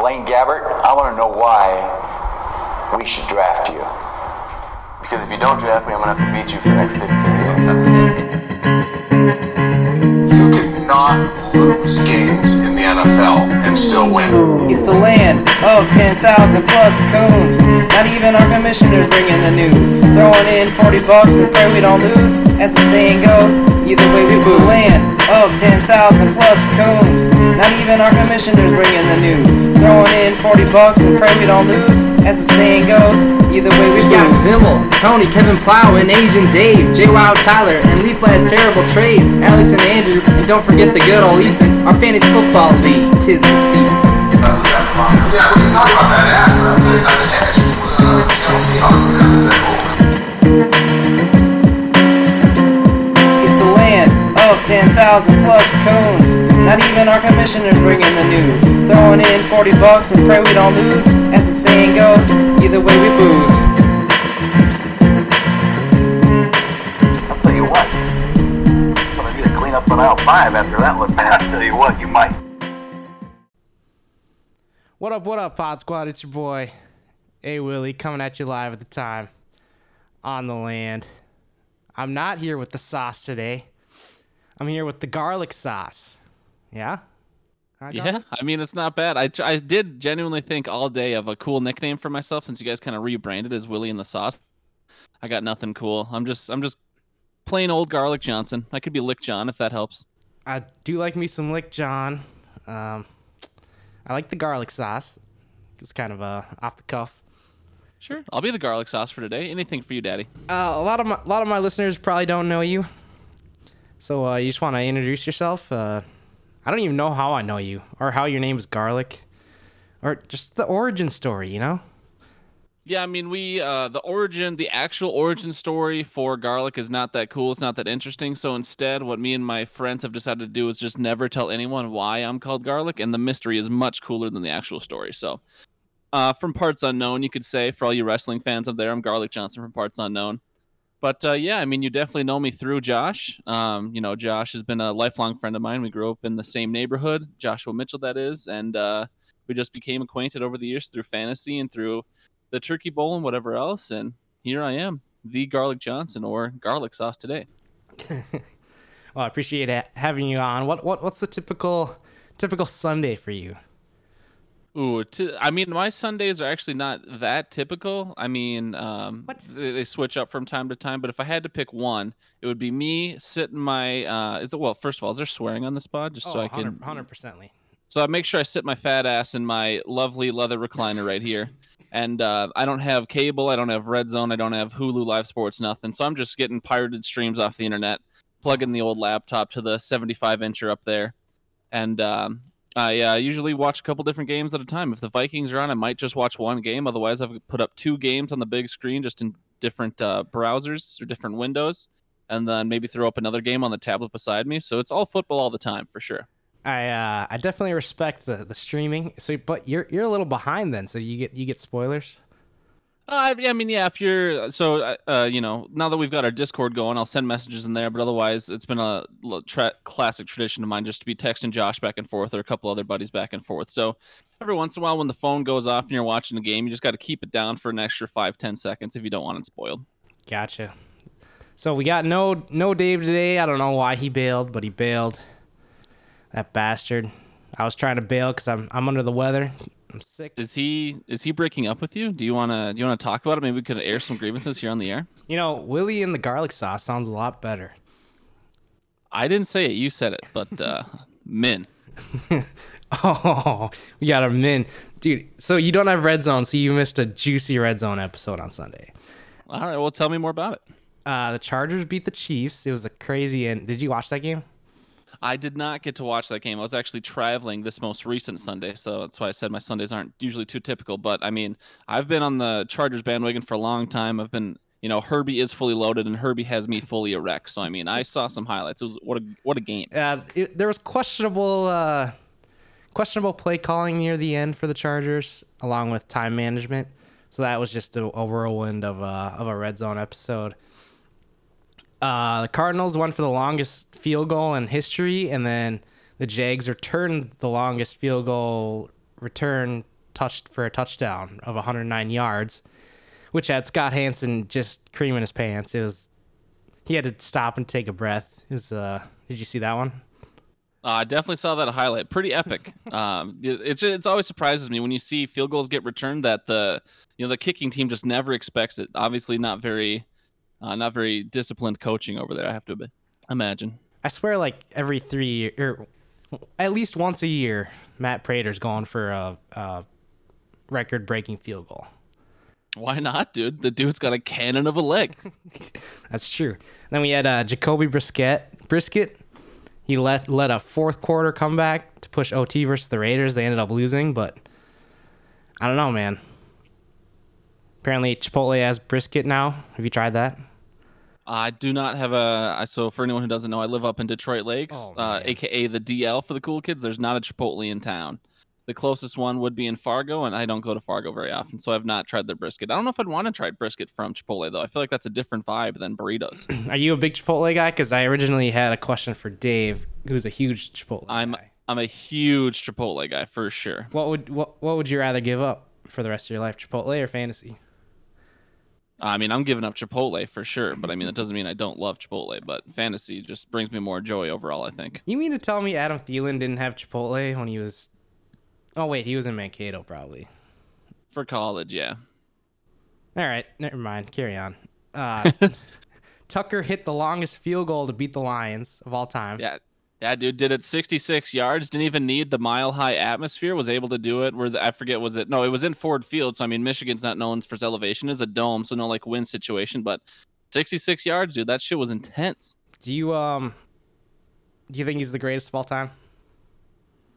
Blaine Gabbert, I want to know why we should draft you. Because if you don't draft me, I'm gonna have to beat you for the next 15 years. You cannot lose games in the NFL and still win. It's the land of 10,000 plus coons. Not even our commissioners bringing the news. Throwing in 40 bucks and pray we don't lose. As the saying goes, either way we it's lose. the land of 10,000 plus coons. Not even our commissioners bringing the news. Throwing in 40 bucks and pray we don't lose. As the saying goes, either way we got Zimmel, Tony, Kevin Plow, and Agent Dave, J. Wow Tyler, and Leaf Blast Terrible Trades, Alex and Andrew, and don't forget the good old Eason, our fantasy football league. Tis the season. Yeah, we can talk about that after. I'll tell you about the edge for the Seattle Seahawks because it's at home. 10,000 plus coons. Not even our commissioners bringing the news. Throwing in 40 bucks and pray we don't lose. As the saying goes, either way we booze. I'll tell you what. I'm gonna need to clean up on aisle five after that look, man. I'll tell you what, you might. What up, what up, Pod Squad? It's your boy, A Willie, coming at you live at the time on the land. I'm not here with the sauce today. I'm here with the garlic sauce. Yeah? Yeah? I mean it's not bad. I tr- I did genuinely think all day of a cool nickname for myself since you guys kind of rebranded as Willie and the Sauce. I got nothing cool. I'm just I'm just plain old Garlic Johnson. I could be Lick John if that helps. I do like me some Lick John. Um, I like the garlic sauce. It's kind of uh, off the cuff. Sure, I'll be the garlic sauce for today. Anything for you, Daddy. Uh, a lot of my a lot of my listeners probably don't know you, so uh, you just want to introduce yourself. Uh, I don't even know how I know you or how your name is Garlic, or just the origin story. You know? Yeah, I mean we uh the origin, the actual origin story for garlic is not that cool. It's not that interesting. So instead, what me and my friends have decided to do is just never tell anyone why I'm called garlic, and the mystery is much cooler than the actual story. So, uh, from parts unknown, you could say for all you wrestling fans up there, I'm Garlic Johnson from parts unknown. But uh, yeah, I mean, you definitely know me through Josh. Um, you know, Josh has been a lifelong friend of mine. We grew up in the same neighborhood, Joshua Mitchell, that is, and uh, we just became acquainted over the years through fantasy and through the turkey bowl and whatever else. And here I am, the Garlic Johnson or garlic sauce today. Well, I appreciate having you on. What what what's the typical typical Sunday for you? Ooh, t- I mean, my Sundays are actually not that typical. I mean, um, What? They, they switch up from time to time. But if I had to pick one, it would be me sitting my. Uh, is it well? First of all, is there swearing on this pod? Just so I can. hundred percently. So I make sure I sit my fat ass in my lovely leather recliner right here. And uh, I don't have cable, I don't have Red Zone, I don't have Hulu Live Sports, nothing. So I'm just getting pirated streams off the internet, plugging the old laptop to the 75 incher up there. And um, I uh, usually watch a couple different games at a time. If the Vikings are on, I might just watch one game. Otherwise, I've put up two games on the big screen just in different uh, browsers or different windows. And then maybe throw up another game on the tablet beside me. So it's all football all the time for sure. I uh, I definitely respect the, the streaming. So, but you're you're a little behind then. So you get you get spoilers. Uh, I mean, yeah. If you're so, uh, uh, you know, now that we've got our Discord going, I'll send messages in there. But otherwise, it's been a tra- classic tradition of mine just to be texting Josh back and forth or a couple other buddies back and forth. So every once in a while, when the phone goes off and you're watching a game, you just got to keep it down for an extra five, ten seconds if you don't want it spoiled. Gotcha. So we got no no Dave today. I don't know why he bailed, but he bailed. That bastard. I was trying to bail because I'm I'm under the weather. I'm sick. Is he is he breaking up with you? Do you wanna do you wanna talk about it? Maybe we could air some grievances here on the air. You know, Willie and the garlic sauce sounds a lot better. I didn't say it. You said it. But uh, Min. Oh, we got a min, dude. So you don't have red zone, so you missed a juicy red zone episode on Sunday. All right. Well, tell me more about it. Uh, the Chargers beat the Chiefs. It was a crazy end. Did you watch that game? I did not get to watch that game. I was actually traveling this most recent Sunday, so that's why I said my Sundays aren't usually too typical. But I mean, I've been on the Chargers bandwagon for a long time. I've been, you know, Herbie is fully loaded, and Herbie has me fully erect. So I mean, I saw some highlights. It was what a what a game. Uh, there was questionable uh, questionable play calling near the end for the Chargers, along with time management. So that was just a, a whirlwind of a of a red zone episode. Uh, the Cardinals won for the longest field goal in history, and then the Jags returned the longest field goal return touched for a touchdown of 109 yards, which had Scott Hanson just creaming his pants. It was he had to stop and take a breath. It was uh did you see that one? Uh, I definitely saw that highlight. Pretty epic. um, it, it's it's always surprises me when you see field goals get returned that the you know the kicking team just never expects it. Obviously, not very uh, not very disciplined coaching over there. I have to admit. imagine. I swear, like every three year, or at least once a year, Matt Prater's going for a, a record-breaking field goal. Why not, dude? The dude's got a cannon of a leg. That's true. Then we had uh, Jacoby Brisket. Brisket. He let led a fourth quarter comeback to push OT versus the Raiders. They ended up losing, but I don't know, man. Apparently, Chipotle has brisket now. Have you tried that? I do not have a. I- So for anyone who doesn't know, I live up in Detroit Lakes, Oh, uh, aka the DL for the cool kids. There's not a Chipotle in town. The closest one would be in Fargo, and I don't go to Fargo very often, so I've not tried their brisket. I don't know if I'd want to try brisket from Chipotle though. I feel like that's a different vibe than burritos. Are you a big Chipotle guy? Because I originally had a question for Dave, who's a huge Chipotle I'm guy. I'm a huge Chipotle guy for sure. What would what What would you rather give up for the rest of your life, Chipotle or fantasy? I mean, I'm giving up Chipotle for sure, but I mean that doesn't mean I don't love Chipotle. But fantasy just brings me more joy overall. I think. You mean to tell me Adam Thielen didn't have Chipotle when he was? Oh wait, he was in Mankato probably. For college, yeah. All right, never mind. Carry on. Uh, Tucker hit the longest field goal to beat the Lions of all time. Yeah. Yeah, dude did it 66 yards. Didn't even need the mile high atmosphere. Was able to do it. Where the, I forget was it? No, it was in Ford Field. So I mean, Michigan's not known for its elevation. It's a dome, so no like wind situation. But 66 yards, dude. That shit was intense. Do you um? Do you think he's the greatest of all time?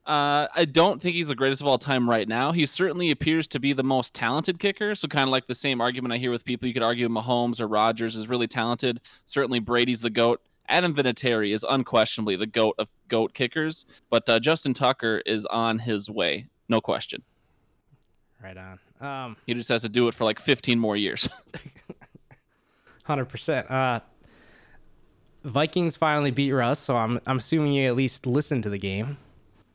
Uh, I don't think he's the greatest of all time right now. He certainly appears to be the most talented kicker. So kind of like the same argument I hear with people. You could argue Mahomes or Rodgers is really talented. Certainly Brady's the goat. Adam Vinatieri is unquestionably the goat of goat kickers, but uh, Justin Tucker is on his way, no question. Right on. Um, He just has to do it for like 15 more years. hundred percent. Uh, Vikings finally beat Russ, so I'm I'm assuming you at least listened to the game.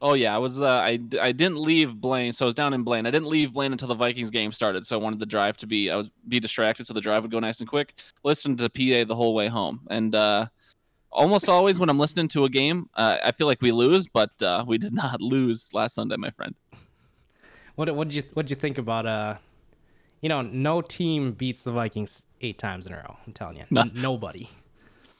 oh yeah, I was uh, I I didn't leave Blaine, so I was down in Blaine. I didn't leave Blaine until the Vikings game started, so I wanted the drive to be I was be distracted, so the drive would go nice and quick. Listened to PA the whole way home, and uh, almost always when I'm listening to a game, uh, I feel like we lose, but uh, we did not lose last Sunday, my friend. What what did you what did you think about uh? You know, no team beats the Vikings eight times in a row. I'm telling you, No. Nobody.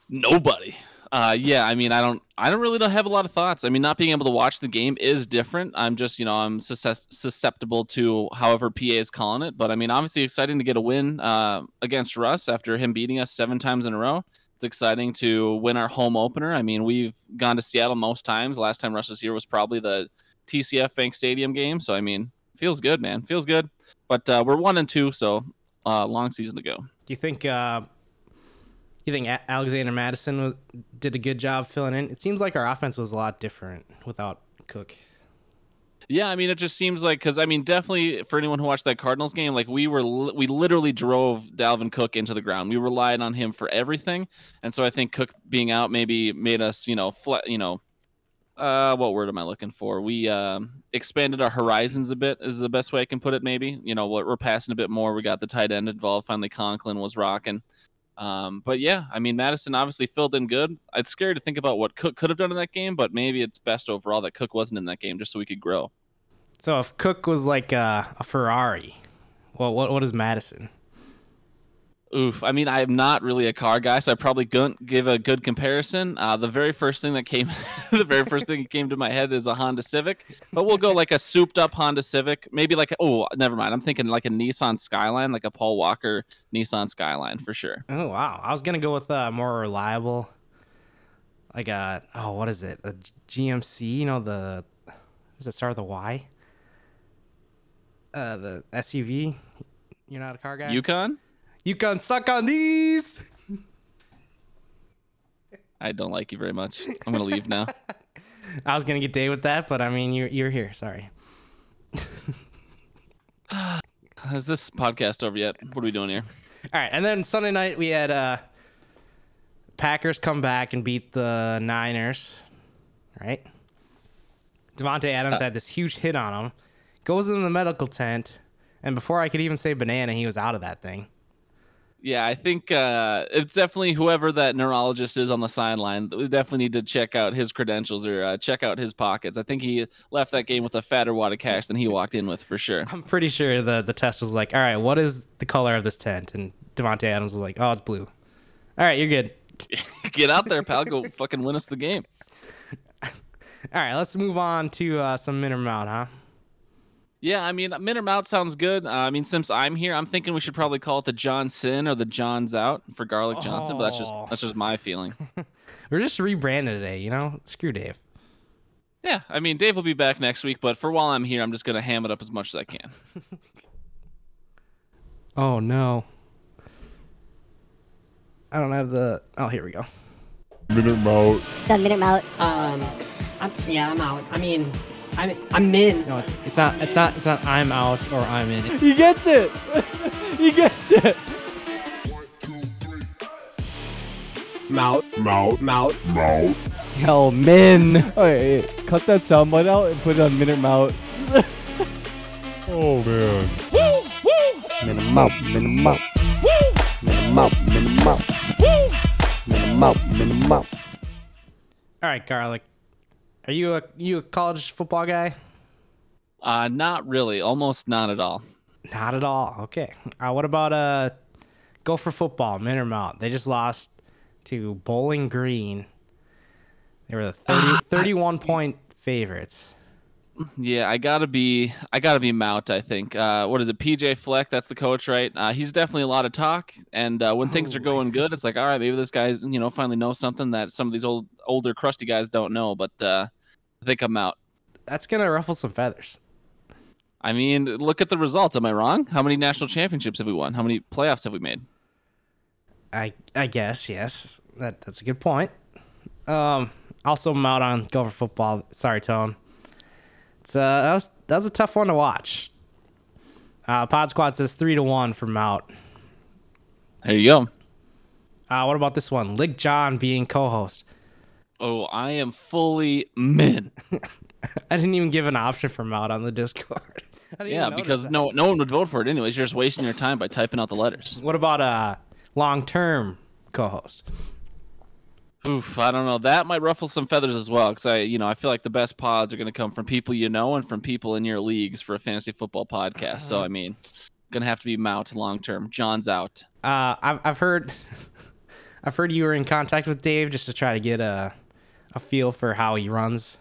Nobody. Uh, yeah, I mean, I don't, I don't really don't have a lot of thoughts. I mean, not being able to watch the game is different. I'm just, you know, I'm susceptible to however PA is calling it. But I mean, obviously exciting to get a win uh, against Russ after him beating us seven times in a row. It's exciting to win our home opener. I mean, we've gone to Seattle most times. Last time Russ was here was probably the TCF Bank Stadium game. So I mean, feels good, man. Feels good. But uh, we're one and two, so uh, long season to go. Do you think uh, you think Alexander Mattison was, did a good job filling in? It seems like our offense was a lot different without Cook. Yeah, I mean, it just seems like because I mean, definitely for anyone who watched that Cardinals game, like we were, we literally drove Dalvin Cook into the ground. We relied on him for everything, and so I think Cook being out maybe made us, you know, flat, you know, uh, what word am I looking for? We um, expanded our horizons a bit, is the best way I can put it. Maybe you know, what we're passing a bit more. We got the tight end involved. Finally, Conklin was rocking. Um, but yeah, I mean, Mattison obviously filled in good. It's scary to think about what Cook could have done in that game, but maybe it's best overall that Cook wasn't in that game just so we could grow. So if Cook was like uh, a Ferrari, well, what what is Mattison? Oof. I mean, I'm not really a car guy, so I probably couldn't give a good comparison. Uh, the very first thing that came, the very first thing that came to my head is a Honda Civic, but we'll go like a souped-up Honda Civic, maybe like oh, never mind. I'm thinking like a Nissan Skyline, like a Paul Walker Nissan Skyline for sure. Oh wow, I was gonna go with uh, more reliable, like a oh what is it a GMC? You know the does it start with a Y? Uh, the SUV. You're not a car guy. Yukon? you can suck on these. I don't like you very much. I'm gonna leave now. I was gonna get day with that, but I mean you're you're here. Sorry. Is this podcast over yet? What are we doing here? All right, and then Sunday night we had uh Packers come back and beat the Niners, right? Davante Adams had this huge hit on him. Goes in the medical tent, and before I could even say banana, he was out of that thing. Yeah, I think uh, it's definitely whoever that neurologist is on the sideline. We definitely need to check out his credentials or uh, check out his pockets. I think he left that game with a fatter wad of cash than he walked in with for sure. I'm pretty sure the the test was like, all right, what is the color of this tent? And Davante Adams was like, oh, it's blue. All right, you're good. Get out there, pal. Go fucking win us the game. All right, let's move on to uh, some minimum out, huh? Yeah, I mean, Minter Mount sounds good. Uh, I mean, since I'm here, I'm thinking we should probably call it the John Sin or the John's Out for Garlic Johnson. But that's just Oh. that's just my feeling. We're just rebranded today, you know. Screw Dave. Yeah, I mean, Dave will be back next week, but for while I'm here, I'm just gonna ham it up as much as I can. Oh no. I don't have the. Oh, here we go. Minute Mout. Done minute out. Um, I'm, yeah, I'm out. I mean, I'm I'm in. No, it's it's not it's not it's not. I'm out or I'm in. He gets it. he gets it. Mount. Mount. Mount. Mout. Yo, min. Okay, cut that soundbite out and put it on minute mount. Oh man. Minute mount. Minute mout. Minute mount. Minute mount. Minute mout. Minute mout. All right, garlic. Are you a you a college football guy? Uh, not really, almost not at all. Not at all. Okay. Uh, what about uh, Gopher football? Mount? They just lost to Bowling Green. They were the 30, 31 point favorites. Yeah, I gotta be, I gotta be Mount. I think. Uh, what is it, PJ Fleck? That's the coach, right? Uh, he's definitely a lot of talk, and uh, when things are going good, it's like, all right, maybe this guy, you know, finally knows something that some of these old, older, crusty guys don't know. But uh, I think I'm out. That's gonna ruffle some feathers. I mean, look at the results. Am I wrong? How many national championships have we won? How many playoffs have we made? I I guess yes. That that's a good point. Um, also I'm out on Gopher football. Sorry, Tone. It's uh that was that was a tough one to watch. Uh, Pod Squad says three to one for Mout. There you go. Uh, what about this one? Lig John being co-host. Oh, I am fully min. I didn't even give an option for Mout on the Discord. Yeah, because that. no, no one would vote for it anyways. You're just wasting your time by typing out the letters. What about uh long-term co-host? Oof, I don't know. That might ruffle some feathers as well, because I, you know, I feel like the best pods are going to come from people you know and from people in your leagues for a fantasy football podcast. So I mean, gonna have to be Mount long term. John's out. Uh, I've I've heard, I've heard you were in contact with Dave just to try to get a, a feel for how he runs,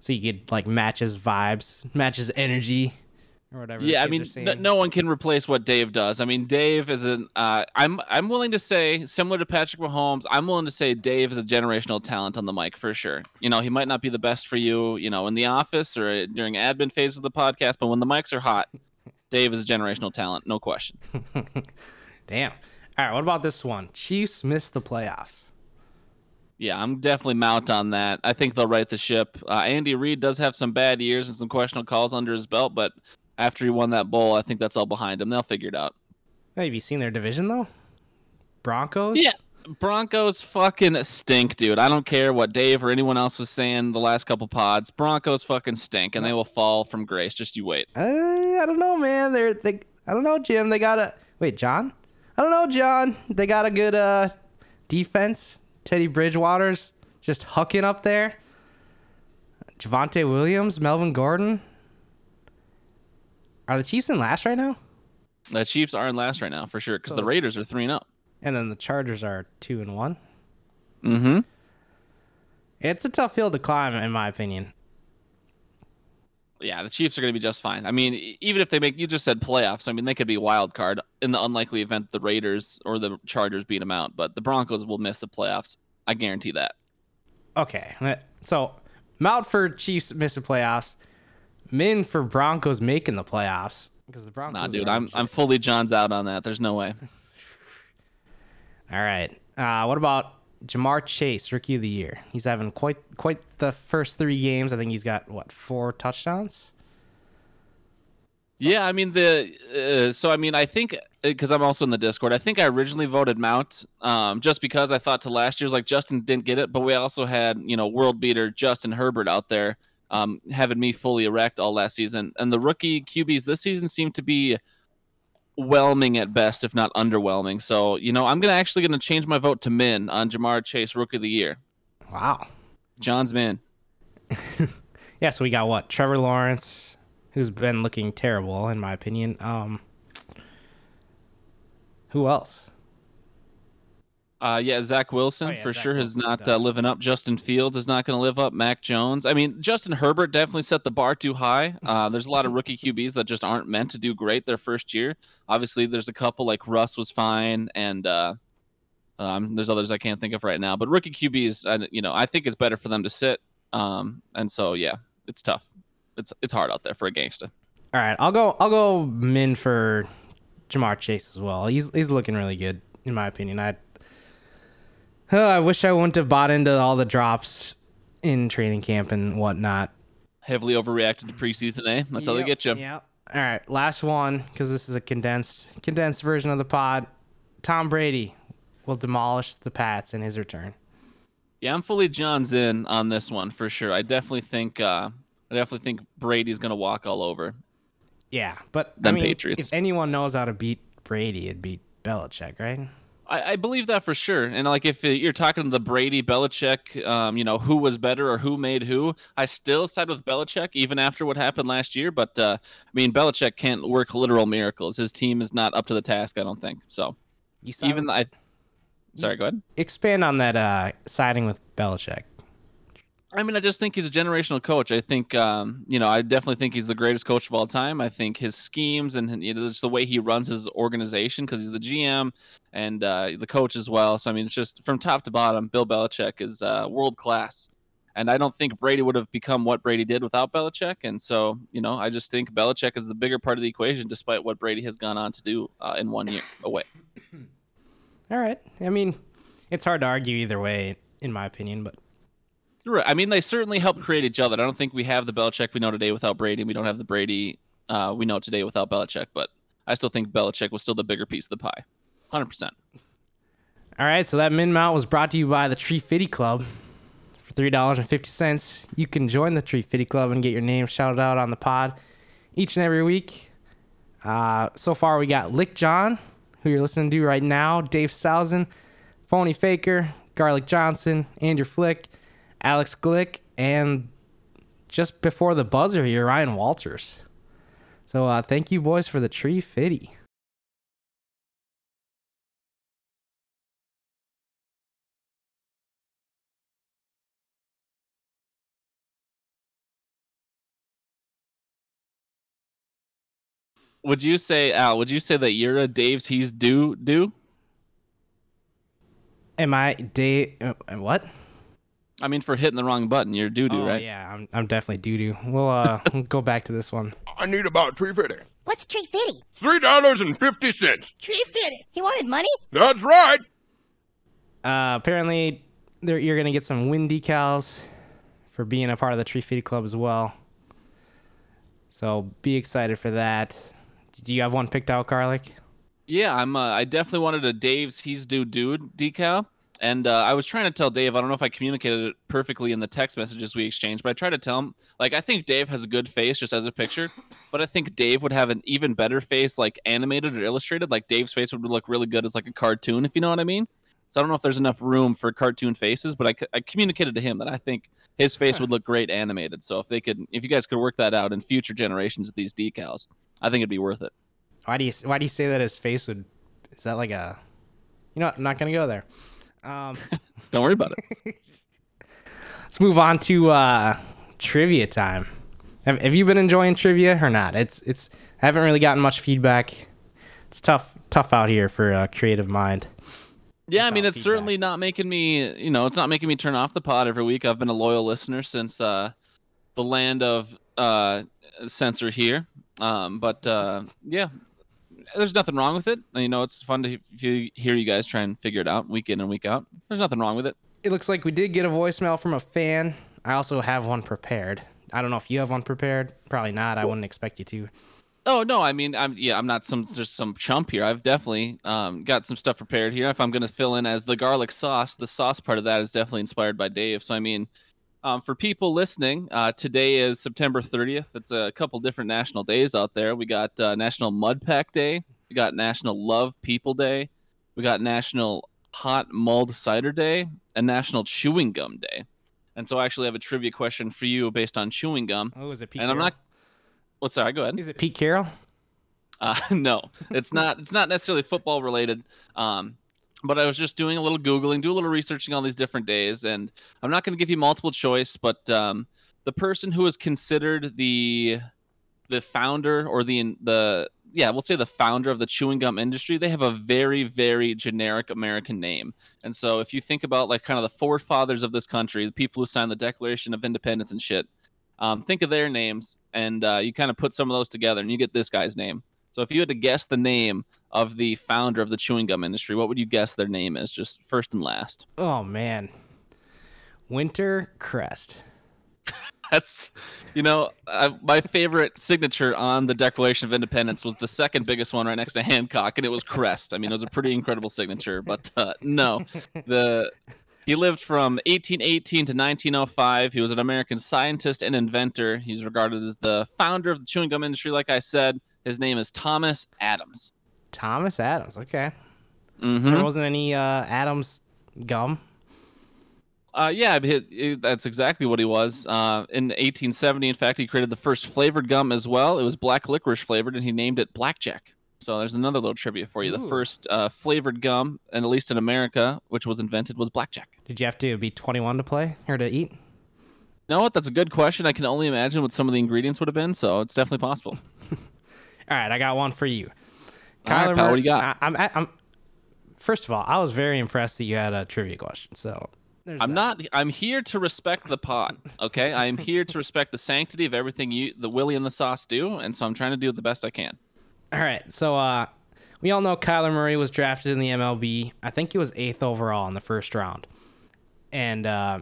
so you could like match his vibes, match his energy, or whatever. Yeah, I mean, no, no one can replace what Dave does. I mean, Dave is an. Uh, I'm I'm willing to say, similar to Patrick Mahomes, I'm willing to say Dave is a generational talent on the mic for sure. You know, he might not be the best for you, you know, in the office or during admin phase of the podcast, but when the mics are hot, Dave is a generational talent, no question. Damn. All right, what about this one? Chiefs miss the playoffs. Yeah, I'm definitely mount on that. I think they'll right the ship. Uh, Andy Reid does have some bad years and some questionable calls under his belt, but after he won that bowl, I think that's all behind him. They'll figure it out. Hey, have you seen their division though? Broncos. Yeah. Broncos fucking stink, dude. I don't care what Dave or anyone else was saying the last couple pods. Broncos fucking stink, and they will fall from grace. Just you wait. Uh, I don't know, man. They're they. I don't know, Jim. They got a wait, John. I don't know, John. They got a good uh defense. Teddy Bridgewater's just hucking up there. Javonte Williams, Melvin Gordon. Are the Chiefs in last right now? The Chiefs are in last right now for sure because So- the Raiders are three and up. And then the Chargers are two and one. Mm-hmm. It's a tough hill to climb, in my opinion. Yeah, the Chiefs are going to be just fine. I mean, even if they make, you just said playoffs. I mean, they could be wild card in the unlikely event the Raiders or the Chargers beat them out. But the Broncos will miss the playoffs. I guarantee that. Okay, so Mount for Chiefs missing playoffs. Min for Broncos making the playoffs because the Broncos. Nah, dude, I'm. I'm fully John's out on that. There's no way. All right. Uh, what about Ja'Marr Chase, Rookie of the Year? He's having quite quite the first three games. I think he's got what four touchdowns. Yeah, I mean the uh, so I mean I think because I'm also in the Discord. I think I originally voted Mount um, just because I thought to last year's like Justin didn't get it, but we also had you know world beater Justin Herbert out there um, having me fully erect all last season. And the rookie QBs this season seem to be whelming at best, if not underwhelming. So, you know, I'm gonna actually gonna change my vote to Min on Ja'Marr Chase Rookie of the Year. Wow. John's Min. Yeah, so we got what? Trevor Lawrence, who's been looking terrible in my opinion. Um Who else? Uh, yeah, Zach Wilson Oh, yeah, for Zach sure is Wilson, not uh, living up. Justin Fields is not going to live up. Mac Jones. I mean, Justin Herbert definitely set the bar too high. Uh, there's a lot of rookie QBs that just aren't meant to do great their first year. Obviously, there's a couple like Russ was fine, and uh, um, there's others I can't think of right now. But rookie QBs, I, you know, I think it's better for them to sit. Um, and so yeah, it's tough. It's it's hard out there for a gangster. All right, I'll go I'll go min for Ja'Marr Chase as well. He's he's looking really good in my opinion. I Oh, I wish I wouldn't have bought into all the drops in training camp and whatnot. Heavily overreacted to preseason, eh? That's how they get you. Yep. All right, last one because this is a condensed condensed version of the pod. Tom Brady will demolish the Pats in his return. Yeah, I'm fully John's in on this one for sure. I definitely think uh, I definitely think Brady's gonna walk all over. Yeah, but I mean, Patriots. if anyone knows how to beat Brady, it'd be Belichick, right? I, I believe that for sure. And like if you're talking the Brady Belichick, um, you know who was better or who made who, I still side with Belichick even after what happened last year. But uh, I mean, Belichick can't work literal miracles. His team is not up to the task. I don't think so. You Even I. Sorry, go ahead. expand on that uh, siding with Belichick. I mean, I just think he's a generational coach. I think, um, you know, I definitely think he's the greatest coach of all time. I think his schemes and you know, just the way he runs his organization, because he's the GM and uh, the coach as well. So I mean, it's just from top to bottom, Bill Belichick is uh, world class. And I don't think Brady would have become what Brady did without Belichick. And so, you know, I just think Belichick is the bigger part of the equation, despite what Brady has gone on to do uh, in one year away. All right. I mean, it's hard to argue either way, in my opinion, but Right. I mean, they certainly helped create each other. I don't think we have the Belichick we know today without Brady. We don't have the Brady uh, we know today without Belichick. But I still think Belichick was still the bigger piece of the pie. 100%. All right, so that min mount was brought to you by the Tree Fitty Club for three dollars and fifty cents. You can join the Tree Fitty Club and get your name shouted out on the pod each and every week. Uh, so far, we got Lick John, who you're listening to right now, Dave Sausen, Phony Faker, Garlic Johnson, Andrew Flick, Alex Glick, and just before the buzzer here, Ryan Walters. So uh, thank you, boys, for the Tree Fitty. Would you say, Al, would you say that you're a Dave's he's due do? Am I Dave? Uh, what? I mean, for hitting the wrong button, you're doo doo, Oh, right? Yeah, I'm, I'm definitely doo doo. We'll uh go back to this one. I need about three fifty. What's Tree Fitty? Three dollars and fifty cents. Tree Fitty. He wanted money? That's right. Uh, apparently, there you're gonna get some wind decals for being a part of the Tree Fitty Club as well. So be excited for that. Do you have one picked out, Garlic? Yeah, I'm. Uh, I definitely wanted a Dave's He's Due Dude decal, and uh, I was trying to tell Dave. I don't know if I communicated it perfectly in the text messages we exchanged, but I tried to tell him. Like, I think Dave has a good face just as a picture, but I think Dave would have an even better face, like animated or illustrated. Like Dave's face would look really good as like a cartoon, if you know what I mean. So I don't know if there's enough room for cartoon faces, but I, I communicated to him that I think his face would look great animated. So if they could, if you guys could work that out in future generations of these decals, I think it'd be worth it. Why do you why do you say that his face would? Is that like a? You know, what, I'm not gonna go there. Um, Don't worry about it. let's move on to uh, trivia time. Have, have you been enjoying trivia or not? It's it's I haven't really gotten much feedback. It's tough tough out here for a creative mind. Yeah, I mean, it's feedback. certainly not making me, you know, it's not making me turn off the pod every week. I've been a loyal listener since uh, the land of uh, censor here. Um, but uh, yeah, there's nothing wrong with it. You know, it's fun to he- hear you guys try and figure it out week in and week out. There's nothing wrong with it. It looks like we did get a voicemail from a fan. I also have one prepared. I don't know if you have one prepared. Probably not. I wouldn't expect you to. Oh no, I mean, I'm yeah, I'm not some just some chump here. I've definitely um, got some stuff prepared here. If I'm gonna fill in as the garlic sauce, the sauce part of that is definitely inspired by Dave. So I mean, Um, for people listening, uh, today is September 30th. It's a couple different national days out there. We got uh, National Mud Pack Day. We got National Love People Day. We got National Hot Mulled Cider Day and National Chewing Gum Day. And so I actually have a trivia question for you based on chewing gum. Oh, is it Pete and I'm Carroll? not. Well, sorry. Go ahead. Is it Pete Carroll? Uh, no, it's not. It's not necessarily football related. Um, but I was just doing a little googling, do a little researching on these different days, and I'm not going to give you multiple choice, but um, the person who is considered the the founder or the the yeah, we'll say the founder of the chewing gum industry, they have a very very generic American name. And so if you think about like kind of the forefathers of this country, the people who signed the Declaration of Independence and shit, um, think of their names, and uh, you kind of put some of those together, and you get this guy's name. So if you had to guess the name of the founder of the chewing gum industry, what would you guess their name is, just first and last? Oh man, Winter Crest. That's, you know, uh, my favorite signature on the Declaration of Independence was the second biggest one right next to Hancock, and it was Crest. I mean, it was a pretty incredible signature, but uh, no, the he lived from 1818 to 1905. He was an American scientist and inventor. He's regarded as the founder of the chewing gum industry. Like I said, his name is Thomas Adams. Thomas Adams. Okay. Mhm. There wasn't any uh, Adams gum. Uh, yeah, he- he- that's exactly what he was. Uh, in 1870, in fact, he created the first flavored gum as well. It was black licorice flavored, and he named it Blackjack. So there's another little trivia for you. The first uh, flavored gum, and at least in America, which was invented, was Blackjack. Did you have to be 21 to play or to eat? You know what? That's a good question. I can only imagine what some of the ingredients would have been, so it's definitely possible. All right, I got one for you. All right, Kyler pal, what do you got? I, I'm, I'm. First of all, I was very impressed that you had a trivia question. So there's I'm that. not. I'm here to respect the pot. Okay, I am here to respect the sanctity of everything you, the Willie and the Sauce do, and so I'm trying to do the best I can. All right, so uh, we all know Kyler Murray was drafted in the MLB. I think he was eighth overall in the first round, and uh,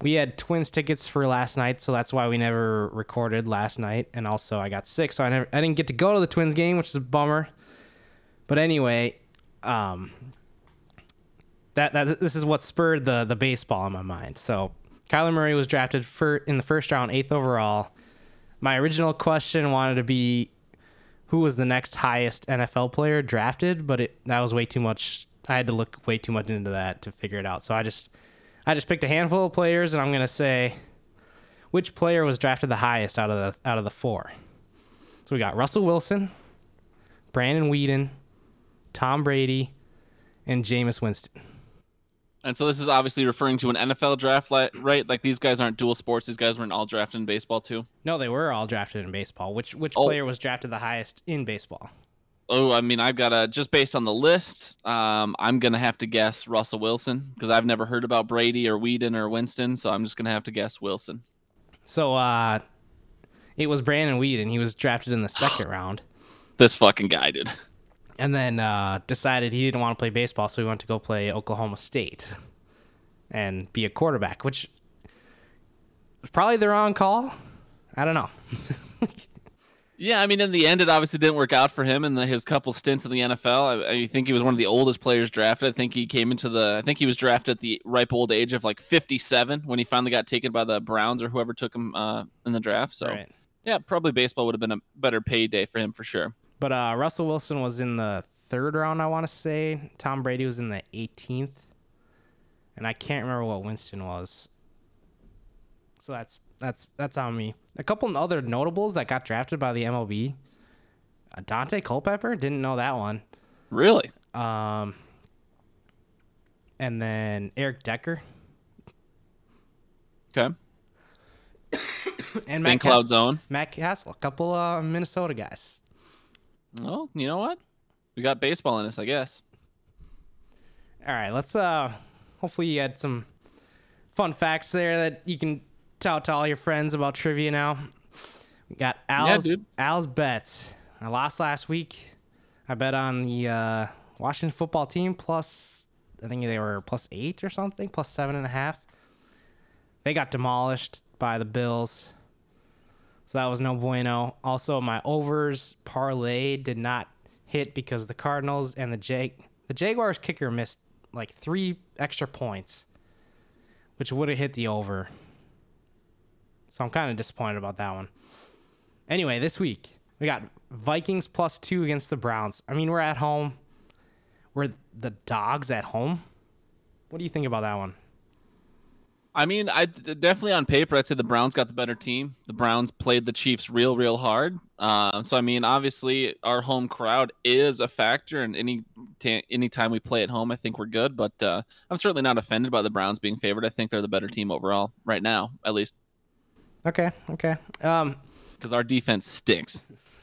we had Twins tickets for last night, so that's why we never recorded last night. And also, I got sick, so I never, I didn't get to go to the Twins game, which is a bummer. But anyway, um, that that this is what spurred the the baseball in my mind. So Kyler Murray was drafted for in the first round, eighth overall. My original question wanted to be who was the next highest NFL player drafted, but it that was way too much. I had to look way too much into that to figure it out. So I just I just picked a handful of players, and I'm gonna say which player was drafted the highest out of the out of the four. So we got Russell Wilson, Brandon Weeden, Tom Brady, and Jameis Winston. And so this is obviously referring to an NFL draft, right? Like these guys aren't dual sports. These guys weren't all drafted in baseball too. No, they were all drafted in baseball. Which which Oh. player was drafted the highest in baseball? Oh, I mean, I've got to just based on the list. Um, I'm gonna have to guess Russell Wilson because I've never heard about Brady or Weeden or Winston, so I'm just gonna have to guess Wilson. So uh it was Brandon Weeden. He was drafted in the second round. This fucking guy did. And then uh, decided he didn't want to play baseball, so he went to go play Oklahoma State and be a quarterback, which was probably the wrong call. I don't know. Yeah, I mean, in the end, it obviously didn't work out for him in the, his couple stints in the NFL. I, I think he was one of the oldest players drafted. I think he came into the. I think he was drafted at the ripe old age of like 57 when he finally got taken by the Browns or whoever took him uh, in the draft. So Right. yeah, probably baseball would have been a better payday for him for sure. But uh, Russell Wilson was in the third round, I want to say. Tom Brady was in the 18th, and I can't remember what Winston was. So that's that's that's on me. A couple other notables that got drafted by the MLB. Uh, Daunte Culpepper didn't know that one. Really? Um, and then Eric Decker Okay. and. Matt Cloud. Zone. Matt Cassel, a couple uh, Minnesota guys. Well, you know what? We got baseball in us, I guess. All right, let's uh hopefully you had some fun facts there that you can tell to all your friends about trivia now. We got Al's dude. Al's bets. I lost last week. I bet on the uh, Washington football team plus I think they were plus eight or something, plus seven and a half. They got demolished by the Bills. So that was no bueno. Also, my overs parlay did not hit because the Cardinals and the Jag the Jaguars kicker missed like three extra points, which would have hit the over. So I'm kind of disappointed about that one. Anyway, this week we got Vikings plus two against the Browns. I mean, we're at home. We're the dogs at home. What do you think about that one? I mean, I definitely on paper, I'd say the Browns got the better team. The Browns played the Chiefs real, real hard. Uh, so I mean, obviously, our home crowd is a factor, and any ta- anytime we play at home, I think we're good. But uh, I'm certainly not offended by the Browns being favored. I think they're the better team overall right now, at least, Okay, okay. Um, because our defense stinks.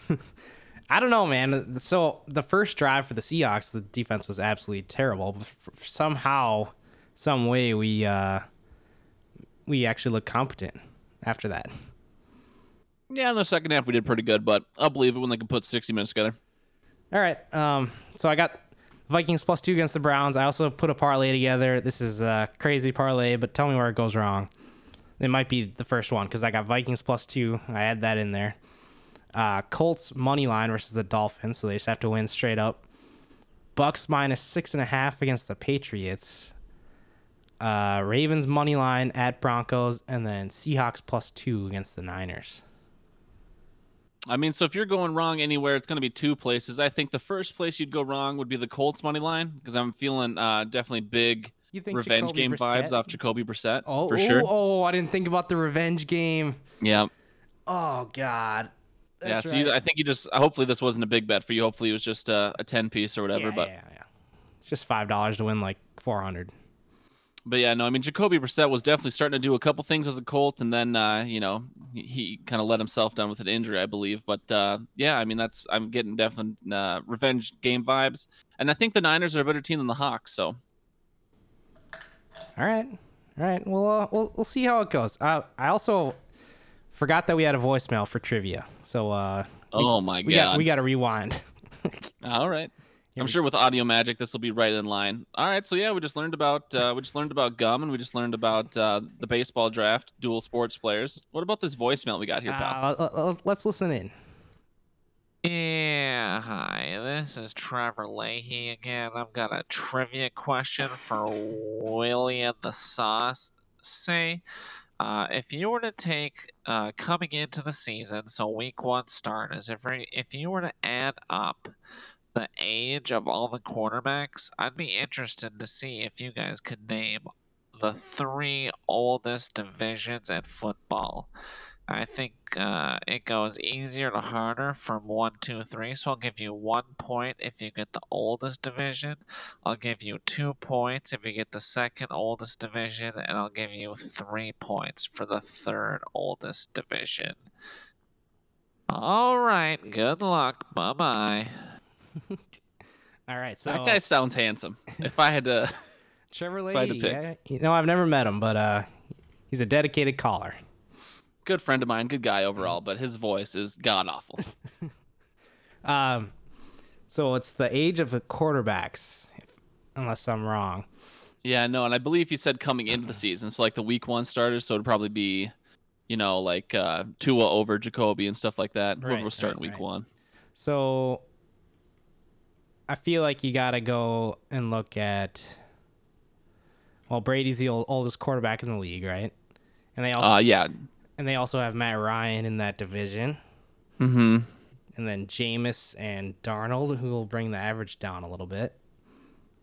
I don't know, man. So the first drive for the Seahawks, the defense was absolutely terrible. But f- somehow, some way, we uh, we actually looked competent after that. Yeah, in the second half we did pretty good, but I'll believe it when they can put 60 minutes together. All right. Um, so I got Vikings plus two against the Browns. I also put a parlay together. This is a crazy parlay, but tell me where it goes wrong. It might be the first one because I got Vikings plus two. I had that in there. Uh, Colts money line versus the Dolphins, so they just have to win straight up. Bucks minus six and a half against the Patriots. Uh, Ravens money line at Broncos, and then Seahawks plus two against the Niners. I mean, so if you're going wrong anywhere, it's going to be two places. I think the first place you'd go wrong would be the Colts money line because I'm feeling uh, definitely big revenge Jacoby game Brissett? vibes off Jacoby Brissett Oh, for oh, sure. oh, I didn't think about the revenge game. Yeah, Oh God. yeah. That's So you. I think you just hopefully this wasn't a big bet for you. Hopefully it was just a, a ten piece or whatever. yeah, but yeah, yeah. It's just five dollars to win like four hundred. But yeah, no. I mean, Jacoby Brissett was definitely starting to do a couple things as a Colt, and then uh, you know he, he kind of let himself down with an injury, I believe. But uh, yeah, I mean that's I'm getting definite uh, revenge game vibes, and I think the Niners are a better team than the Hawks. So All right, all right. Well, uh, we'll we'll see how it goes. Uh, I also forgot that we had a voicemail for trivia, so uh, we- oh my we god, got we got to rewind. All right. Here I'm sure with audio magic this will be right in line. All right, so yeah, we just learned about uh, we just learned about gum and we just learned about uh, the baseball draft, dual sports players. What about this voicemail we got here, pal? Uh, l- l- let's listen in. Yeah, hi, this is Trevor Leahy again. I've got a trivia question for William the Sauce. Say, uh, if you were to take uh, coming into the season, so week one starters, if, if you were to add up the age of all the quarterbacks, I'd be interested to see if you guys could name the three oldest divisions in football. I think uh, it goes easier to harder from one, two, three. So I'll give you one point if you get the oldest division. I'll give you two points if you get the second oldest division, and I'll give you three points for the third oldest division. All right. Good luck. Bye bye. All right, so that guy sounds handsome. If I had to, Trevor I had to Leahy. pick. yeah, you know, I've never met him, but uh, he's a dedicated caller. good friend of mine, good guy overall, but his voice is god awful. Um, so it's the age of the quarterbacks, if, unless I'm wrong. Yeah, no, and I believe he said coming into the season, so like the week one starters, so it'd probably be, you know, like uh, Tua over Jacoby and stuff like that. Whoever Right, was starting right, week right. one. So I feel like you got to go and look at. Well, Brady's the old, oldest quarterback in the league, right? And they also Uh, yeah. and they also have Matt Ryan in that division, Mm-hmm. and then Jameis and Darnold, who will bring the average down a little bit.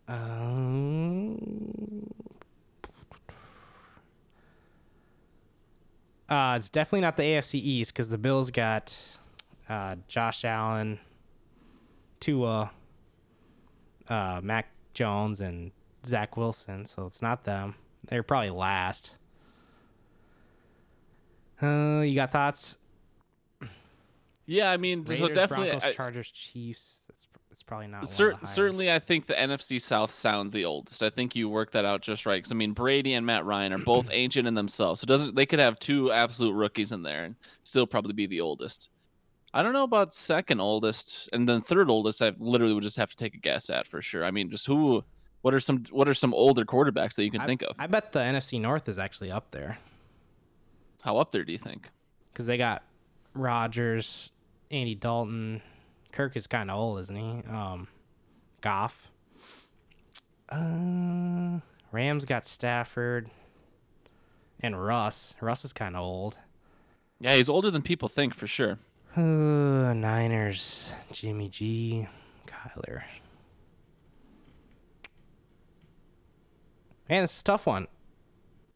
Um, uh, it's definitely not the AFC East because the Bills got uh, Josh Allen, Tua, uh, Mac Jones, and Zach Wilson. So it's not them. They're probably last. Uh, you got thoughts? Yeah, I mean, so Raiders, definitely, Broncos, I- Chargers, Chiefs. That's it's probably not. Cer- certainly, I think the NFC South sounds the oldest. I think you worked that out just right. Because I mean, Brady and Matt Ryan are both ancient in themselves. So doesn't they could have two absolute rookies in there and still probably be the oldest. I don't know about second oldest and then third oldest. I literally would just have to take a guess at for sure. I mean, just who? What are some? What are some older quarterbacks that you can I, think of? I bet the NFC North is actually up there How up there do you think? because they got Rodgers, Andy Dalton. Kirk is kind of old, isn't he? Um, Goff. Uh, Rams got Stafford and Russ. Russ is kind of old. Yeah, he's older than people think for sure. Uh, Niners, Jimmy G, Kyler. Man, this is a tough one.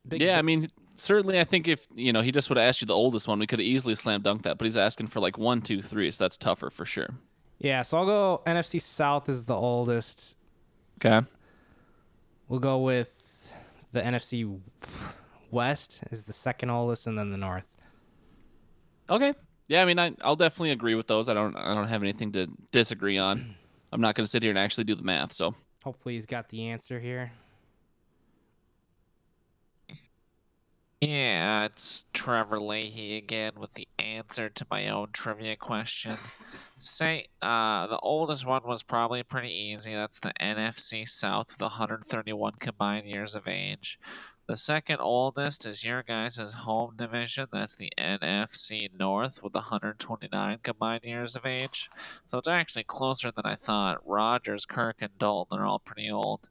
Big- yeah, I mean, certainly, I think if you know he just would have asked you the oldest one, we could have easily slam dunked that. But he's asking for like one, two, three, so that's tougher for sure. Yeah, so I'll go NFC South is the oldest. Okay. We'll go with the NFC West is the second oldest, and then the North. Okay. Yeah, I mean, I, I'll definitely agree with those. I don't, I don't have anything to disagree on. I'm not going to sit here and actually do the math. So Hopefully, he's got the answer here. Yeah, it's Trevor Leahy again with the answer to my own trivia question. Say, uh, the oldest one was probably pretty easy. That's the NFC South with 131 combined years of age. The second oldest is your guys' home division. That's the NFC North with 129 combined years of age. So it's actually closer than I thought. Rodgers, Kirk, and Dalton are all pretty old.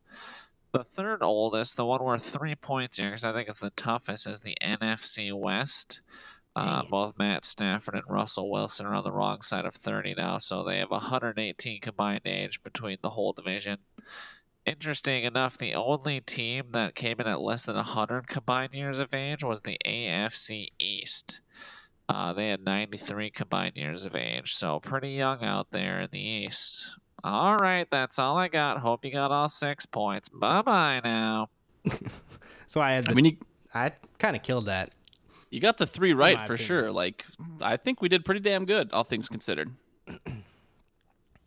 The third oldest, the one worth three points here, because I think it's the toughest, is the NFC West. Uh, both Matt Stafford and Russell Wilson are on the wrong side of 30 now, so they have 118 combined age between the whole division. Interesting enough, the only team that came in at less than 100 combined years of age was the AFC East. Uh, they had 93 combined years of age, so pretty young out there in the East. All right, that's all I got. Hope you got all six points. Bye bye now. So I had. The, I mean, you, I kind of killed that. you got the three right for opinion. sure. Like, I think we did pretty damn good, all things considered.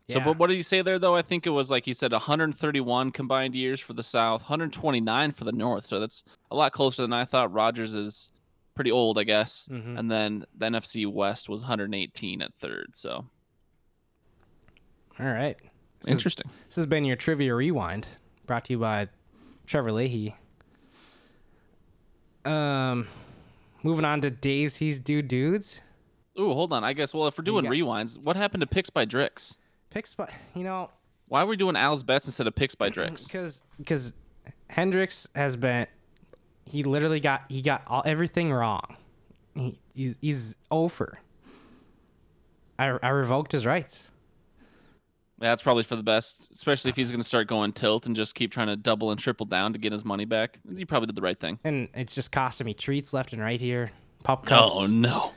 So, but what did you say there though? I think it was like you said 131 combined years for the South, 129 for the North. So that's a lot closer than I thought. Rodgers is pretty old, I guess. Mhm. And then the NFC West was 118 at third. So All right. This is- interesting. This has been your trivia rewind, brought to you by Trevor Leahy. Um, moving on to Dave's He's Do Dudes. Ooh, hold on. I guess well, if we're doing rewinds, what happened to picks by Drix? Picks, but you know, Why are we doing Al's bets instead of picks by Drix? because because Hendrix has been, he literally got he got all everything wrong. He he's, he's over. I I revoked his rights. That's probably for the best, especially if he's going to start going tilt and just keep trying to double and triple down to get his money back. He probably did the right thing. and it's just costing me treats left and right here. Pop cups. Oh no.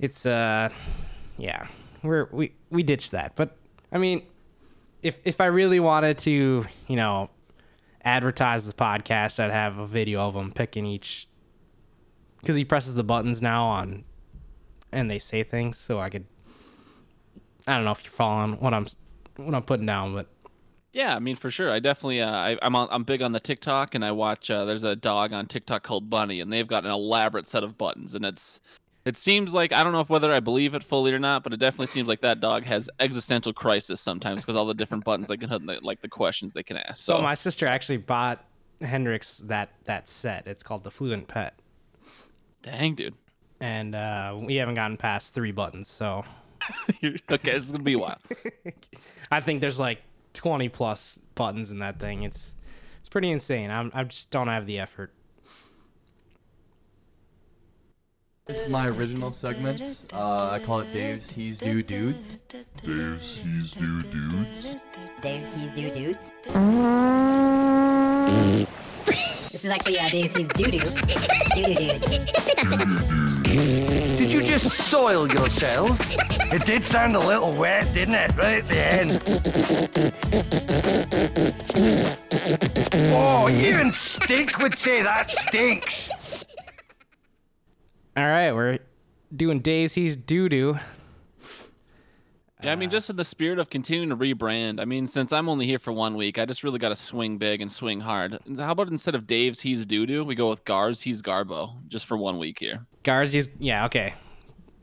It's uh, yeah, we're we we ditched that. But I mean, if if I really wanted to, you know, advertise the podcast, I'd have a video of him picking each. Because he presses the buttons now on, and they say things, so I could. I don't know if you're following what I'm what I'm putting down, but Yeah, I mean for sure. I definitely uh, I, I'm on, I'm big on the TikTok and I watch. Uh, there's a dog on TikTok called Bunny and they've got an elaborate set of buttons and it's it seems like I don't know if whether I believe it fully or not, but it definitely seems like that dog has existential crisis sometimes because all the different buttons they can hit, the- like the questions they can ask. so So, my sister actually bought Hendrix that that set. It's called the Fluent Pet. dang dude. and uh, we haven't gotten past three buttons. So okay, this is gonna be a while. I think there's like 20 plus buttons in that thing. It's it's pretty insane. I'm, I just don't have the effort. This is my original segment. Uh, I call it Dave's He's Do Dudes. Dave's He's Do Dudes. Dave's He's Do Dudes. this is actually uh, Dave's He's Doo Doo. Doo Doo Dudes. Did you just soil yourself? It did sound a little wet, didn't it? Right at the end. Oh, even Stink would say that stinks. All right, we're doing Dave's He's Doo Doo. Yeah, I mean, uh, just in the spirit of continuing to rebrand. I mean, since I'm only here for one week, I just really got to swing big and swing hard. How about instead of Dave's He's Doo Doo, we go with Gar's He's Garbo, just for one week here. Gar's He's, yeah, okay.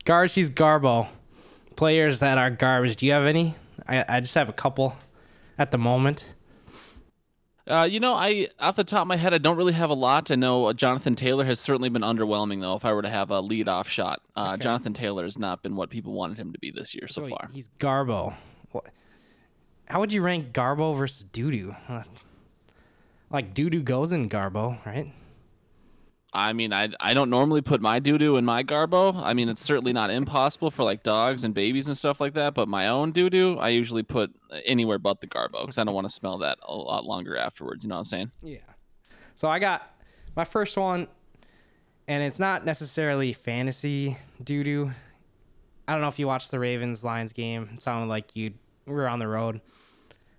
Gar's He's Garbo. Players that are garbage. Do you have any? I, I just have a couple at the moment. Uh, you know, I off the top of my head, I don't really have a lot. I know uh, Jonathan Taylor has certainly been underwhelming, though. If I were to have a lead-off shot, uh, Okay. Jonathan Taylor has not been what people wanted him to be this year so, So far. He's Garbo. What? How would you rank Garbo versus Doo Doo? Like Doo Doo goes in Garbo, right? I mean, I I don't normally put my doo doo in my garbo. I mean, it's certainly not impossible for like dogs and babies and stuff like that. But my own doo doo, I usually put anywhere but the garbo because I don't want to smell that a lot longer afterwards. You know what I'm saying? Yeah. So I got my first one, and it's not necessarily fantasy doo doo. I don't know if you watched the Ravens Lions game. It sounded like you were on the road.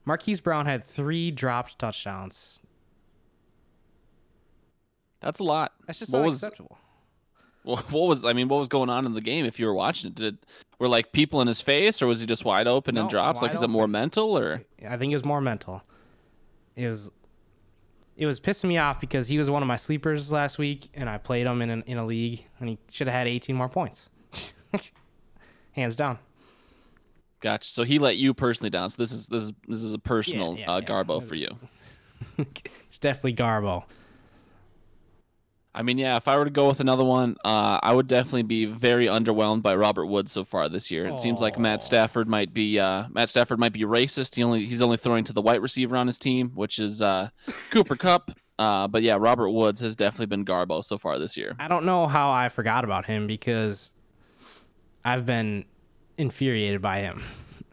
Marquise Brown had three dropped touchdowns. That's a lot. That's just what was unacceptable. well, what was I mean? What was going on in the game? If you were watching it, did it, were like people in his face, or was he just wide open No, and drops? Like, wide is it more mental or? I think it was more mental. It was it was pissing me off because he was one of my sleepers last week, and I played him in an, in a league, and he should have had 18 more points, hands down. Gotcha. So he let you personally down. So this is this is this is a personal yeah, uh, yeah. garbo for you. It's definitely Garbo. I mean, yeah, if I were to go with another one, uh, I would definitely be very underwhelmed by Robert Woods so far this year. It seems like Matt Stafford might be uh, Matt Stafford might be racist. He only he's only throwing to the white receiver on his team, which is uh, Cooper Kupp. Uh, but yeah, Robert Woods has definitely been Garbo so far this year. I don't know how I forgot about him because I've been infuriated by him.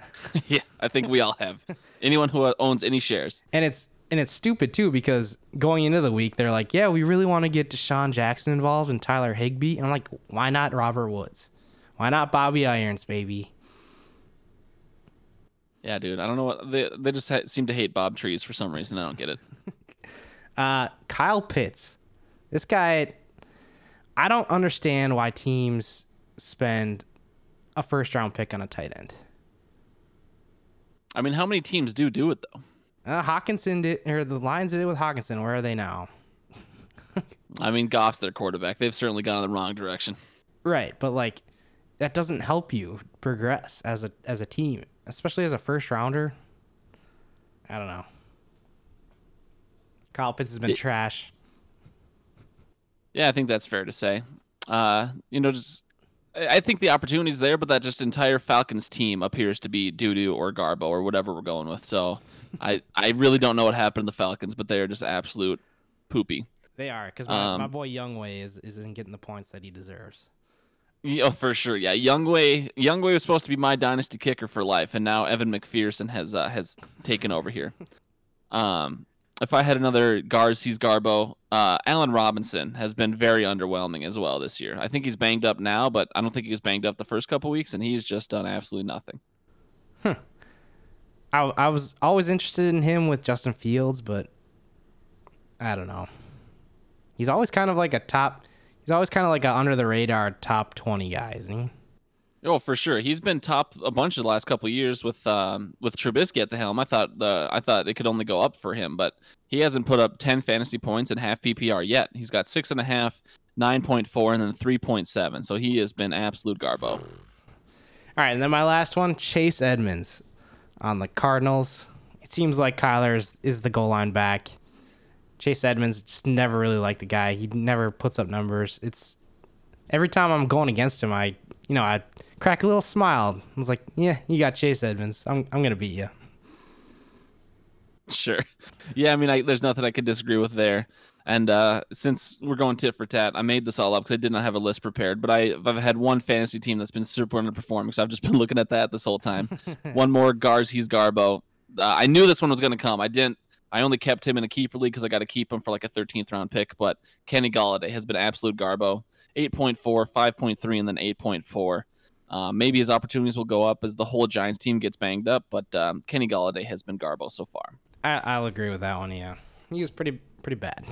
yeah, I think we all have. Anyone who owns any shares. And it's and it's stupid too because going into the week they're like, yeah, we really want to get DeSean Jackson involved and Tyler Higbee. And I'm like, why not Robert Woods? Why not Bobby Irons, baby? Yeah, dude. I don't know what they they just ha- seem to hate Bob Trees for some reason. I don't get it. Uh, Kyle Pitts. This guy, I don't understand why teams spend a first round pick on a tight end. I mean, how many teams do do it though? Uh, Hockenson did, or the Lions did it with Hockenson. Where are they now? I mean, Goff's their quarterback. They've certainly gone in the wrong direction. Right, but like that doesn't help you progress as a as a team, especially as a first rounder. I don't know. Kyle Pitts has been It- trash. Yeah, I think that's fair to say. Uh, you know, just I think the opportunity's there, but that just entire Falcons team appears to be doo doo or Garbo or whatever we're going with. So I I really don't know what happened to the Falcons, but they're just absolute poopy. They are because my, my Um, boy Younghoe is isn't getting the points that he deserves. Yeah, for sure. Yeah, Younghoe Younghoe was supposed to be my dynasty kicker for life, and now Evan McPherson has uh, has taken over here. Um, if I had another Garces Garbo, uh, Allen Robinson has been very underwhelming as well this year. I think he's banged up now, but I don't think he was banged up the first couple weeks, and he's just done absolutely nothing. I I was always interested in him with Justin Fields, but I don't know. He's always kind of like a top. He's always kind of like a under the radar top twenty guy, isn't he? Oh, for sure. He's been top a bunch of the last couple of years with um with Trubisky at the helm. I thought the I thought it could only go up for him, but he hasn't put up ten fantasy points in half PPR yet. He's got six and a half, nine point four, and then three point seven. So he has been absolute garbo. All right, and then my last one, Chase Edmonds on the Cardinals. It seems like Kyler is, is the goal line back. Chase Edmonds just never really liked the guy. He never puts up numbers. It's every time I'm going against him, I you know I crack a little smile. I was like, yeah, you got Chase Edmonds. I'm I'm gonna beat you. Sure. Yeah, I mean, I, there's nothing I could disagree with there. And uh, since we're going tit for tat, I made this all up because I did not have a list prepared. But I, I've had one fantasy team that's been super underperforming, so I've just been looking at that this whole time. one more Gars, he's Garbo. Uh, I knew this one was going to come. I didn't. I only kept him in a keeper league because I got to keep him for like a 13th round pick. But Kenny Golladay has been absolute Garbo. 8.4, 5.3, and then 8.4. Uh, maybe his opportunities will go up as the whole Giants team gets banged up, but um, Kenny Golladay has been Garbo so far. I, I'll agree with that one. Yeah, he was pretty pretty bad.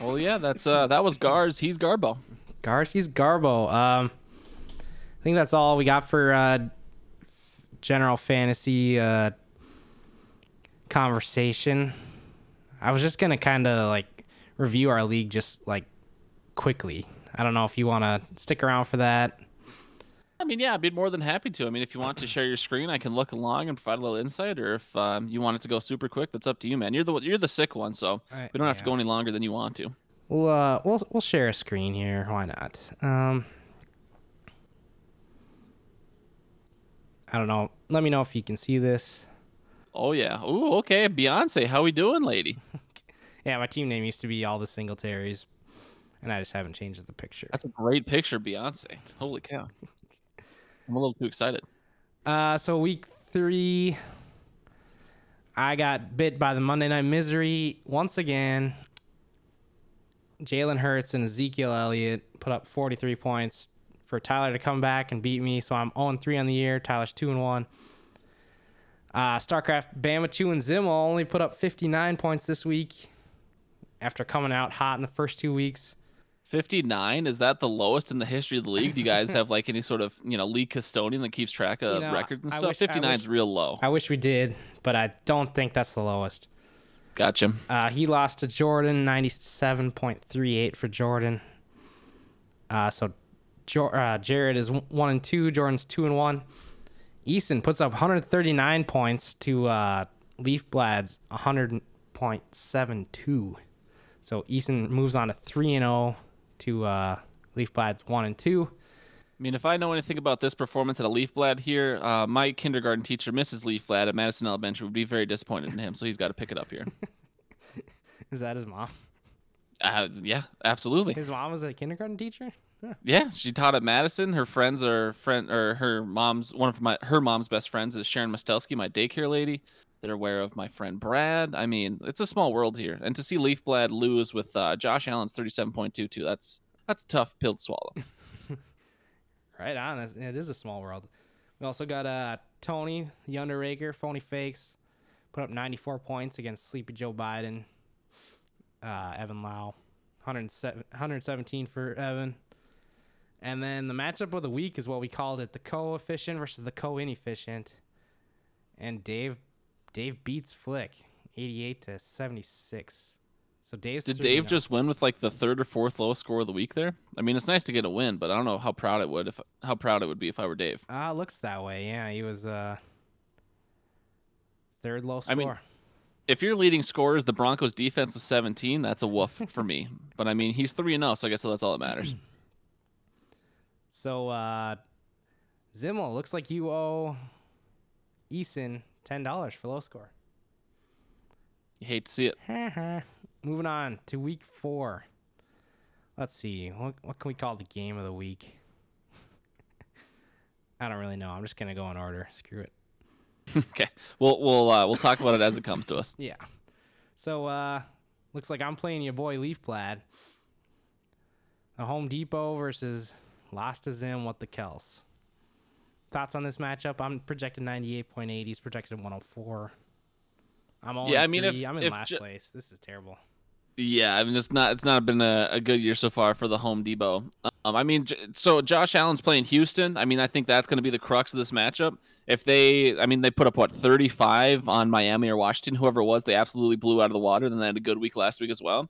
Well, yeah, that's uh, that was Gars. He's Garbo. Garcia's Garbo. Um, I think that's all we got for uh, general fantasy uh, conversation. I was just gonna kind of like review our league just like quickly. I don't know if you want to stick around for that. I mean, yeah, I'd be more than happy to. I mean, if you want to share your screen, I can look along and provide a little insight. Or if um, you want it to go super quick, that's up to you, man. You're the you're the sick one, so we don't have to go any longer than you want to. We'll uh, we'll we'll share a screen here. Why not? Um, I don't know. Let me know if you can see this. Oh yeah. Ooh, okay. Beyonce, how we doing, lady? Yeah, my team name used to be all the Singletaries, and I just haven't changed the picture. That's a great picture, Beyonce. Holy cow! I'm a little too excited. Uh, so week three, I got bit by the Monday Night Misery once again. Jalen Hurts and Ezekiel Elliott put up 43 points for Tyler to come back and beat me. So I'm 0 3 on the year. Tyler's 2 and 1. Uh, StarCraft Bama 2 and Zimmel only put up 59 points this week after coming out hot in the first two weeks. 59 is that the lowest in the history of the league? Do you guys have like any sort of you know league custodian that keeps track of You know, records and I stuff? 59 is real low. I wish we did, but I don't think that's the lowest. Gotcha. Uh, he lost to Jordan, 97.38 for Jordan. Uh, so jo- uh, Jared is 1 and 2, Jordan's 2 and 1. Easton puts up 139 points to uh, Leafblad's 100.72. So Easton moves on to 3 and 0 to uh, Leafblad's 1 and 2. I mean, if I know anything about this performance at a Leafblad here, uh, my kindergarten teacher, Mrs. Leafblad at Madison Elementary, would be very disappointed in him. So he's got to pick it up here. Is that his mom? Uh, yeah, absolutely. His mom was a kindergarten teacher? Huh. Yeah, she taught at Madison. Her friends are friend or her mom's one of my her mom's best friends is Sharon Mostelski, my daycare lady. They're aware of my friend Brad. I mean, it's a small world here, and to see Leafblad lose with uh, Josh Allen's thirty-seven point two two, that's that's tough pill to swallow. Right on. It is a small world. We also got uh, Tony, the Underraker, Phony Fakes, put up 94 points against Sleepy Joe Biden. Uh, Evan Lau, 107, 117 for Evan. And then the matchup of the week is what we called it the co-efficient versus the co-inefficient. And Dave Dave beats Flick 88 to 76. So Dave's Did 3-0. Dave just win with like the third or fourth lowest score of the week there? I mean, it's nice to get a win, but I don't know how proud it would if how proud it would be if I were Dave. Uh, looks that way. Yeah, he was uh third low score. I mean, if your leading scorer is the Broncos defense with 17, that's a woof for me. But I mean, he's 3 and 0, so I guess that's all that matters. so uh Zimmel, looks like you owe Easton ten dollars for low score. You hate to see it. Moving on to week four. Let's see. What what can we call the game of the week? I don't really know. I'm just gonna go in order. Screw it. okay. We'll we'll uh, we'll talk about it as it comes to us. Yeah. So uh looks like I'm playing your boy Leafblad. The Home Depot versus Lost to in what the Kels. Thoughts on this matchup? I'm projected 98.8. He's projected 104. I'm all Yeah, I mean, if- I'm in if last ju- place. This is terrible. Yeah, I mean it's not it's not been a, a good year so far for the Home Depot. Um, I mean, so Josh Allen's playing Houston. I mean, I think that's going to be the crux of this matchup. If they, I mean, they put up what 35 on Miami or Washington, whoever it was, they absolutely blew out of the water. Then they had a good week last week as well.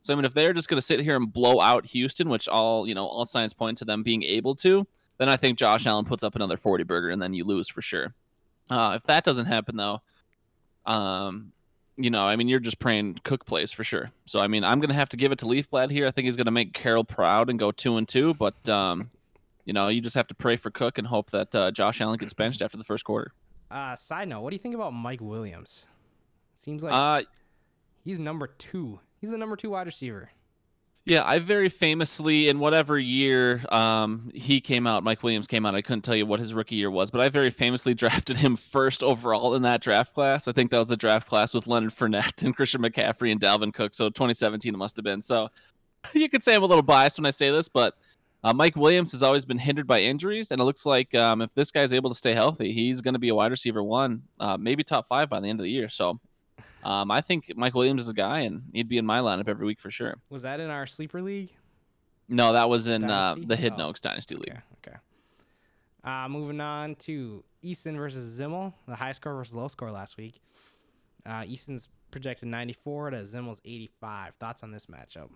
So I mean, if they're just going to sit here and blow out Houston, which all you know, all signs point to them being able to, then I think Josh Allen puts up another 40 burger, and then you lose for sure. Uh, if that doesn't happen though, um, you know, I mean, you're just praying Cook plays for sure. So I mean, I'm gonna have to give it to Leafblad here. I think he's gonna make Carroll proud and go two and two. But um, you know, you just have to pray for Cook and hope that uh, Josh Allen gets benched after the first quarter. Uh side note, what do you think about Mike Williams? Seems like Uh, he's number 2. He's the number 2 wide receiver. Yeah, I very famously, in whatever year um, he came out, Mike Williams came out, I couldn't tell you what his rookie year was, but I very famously drafted him first overall in that draft class. I think that was the draft class with Leonard Fournette and Christian McCaffrey and Dalvin Cook. So 2017 it must have been. So you could say I'm a little biased when I say this, but uh, Mike Williams has always been hindered by injuries, and it looks like um, if this guy's able to stay healthy, he's going to be a wide receiver one, uh, maybe top five by the end of the year. So um, I think Mike Williams is a guy, and he'd be in my lineup every week for sure. Was that in our sleeper league? No, that was in uh, the Hidden Oh. Oaks Dynasty League. Okay. Uh, moving on to Easton versus Zimmel, the high score versus low score last week. Uh, Easton's projected 94 to Zimmel's 85. Thoughts on this matchup?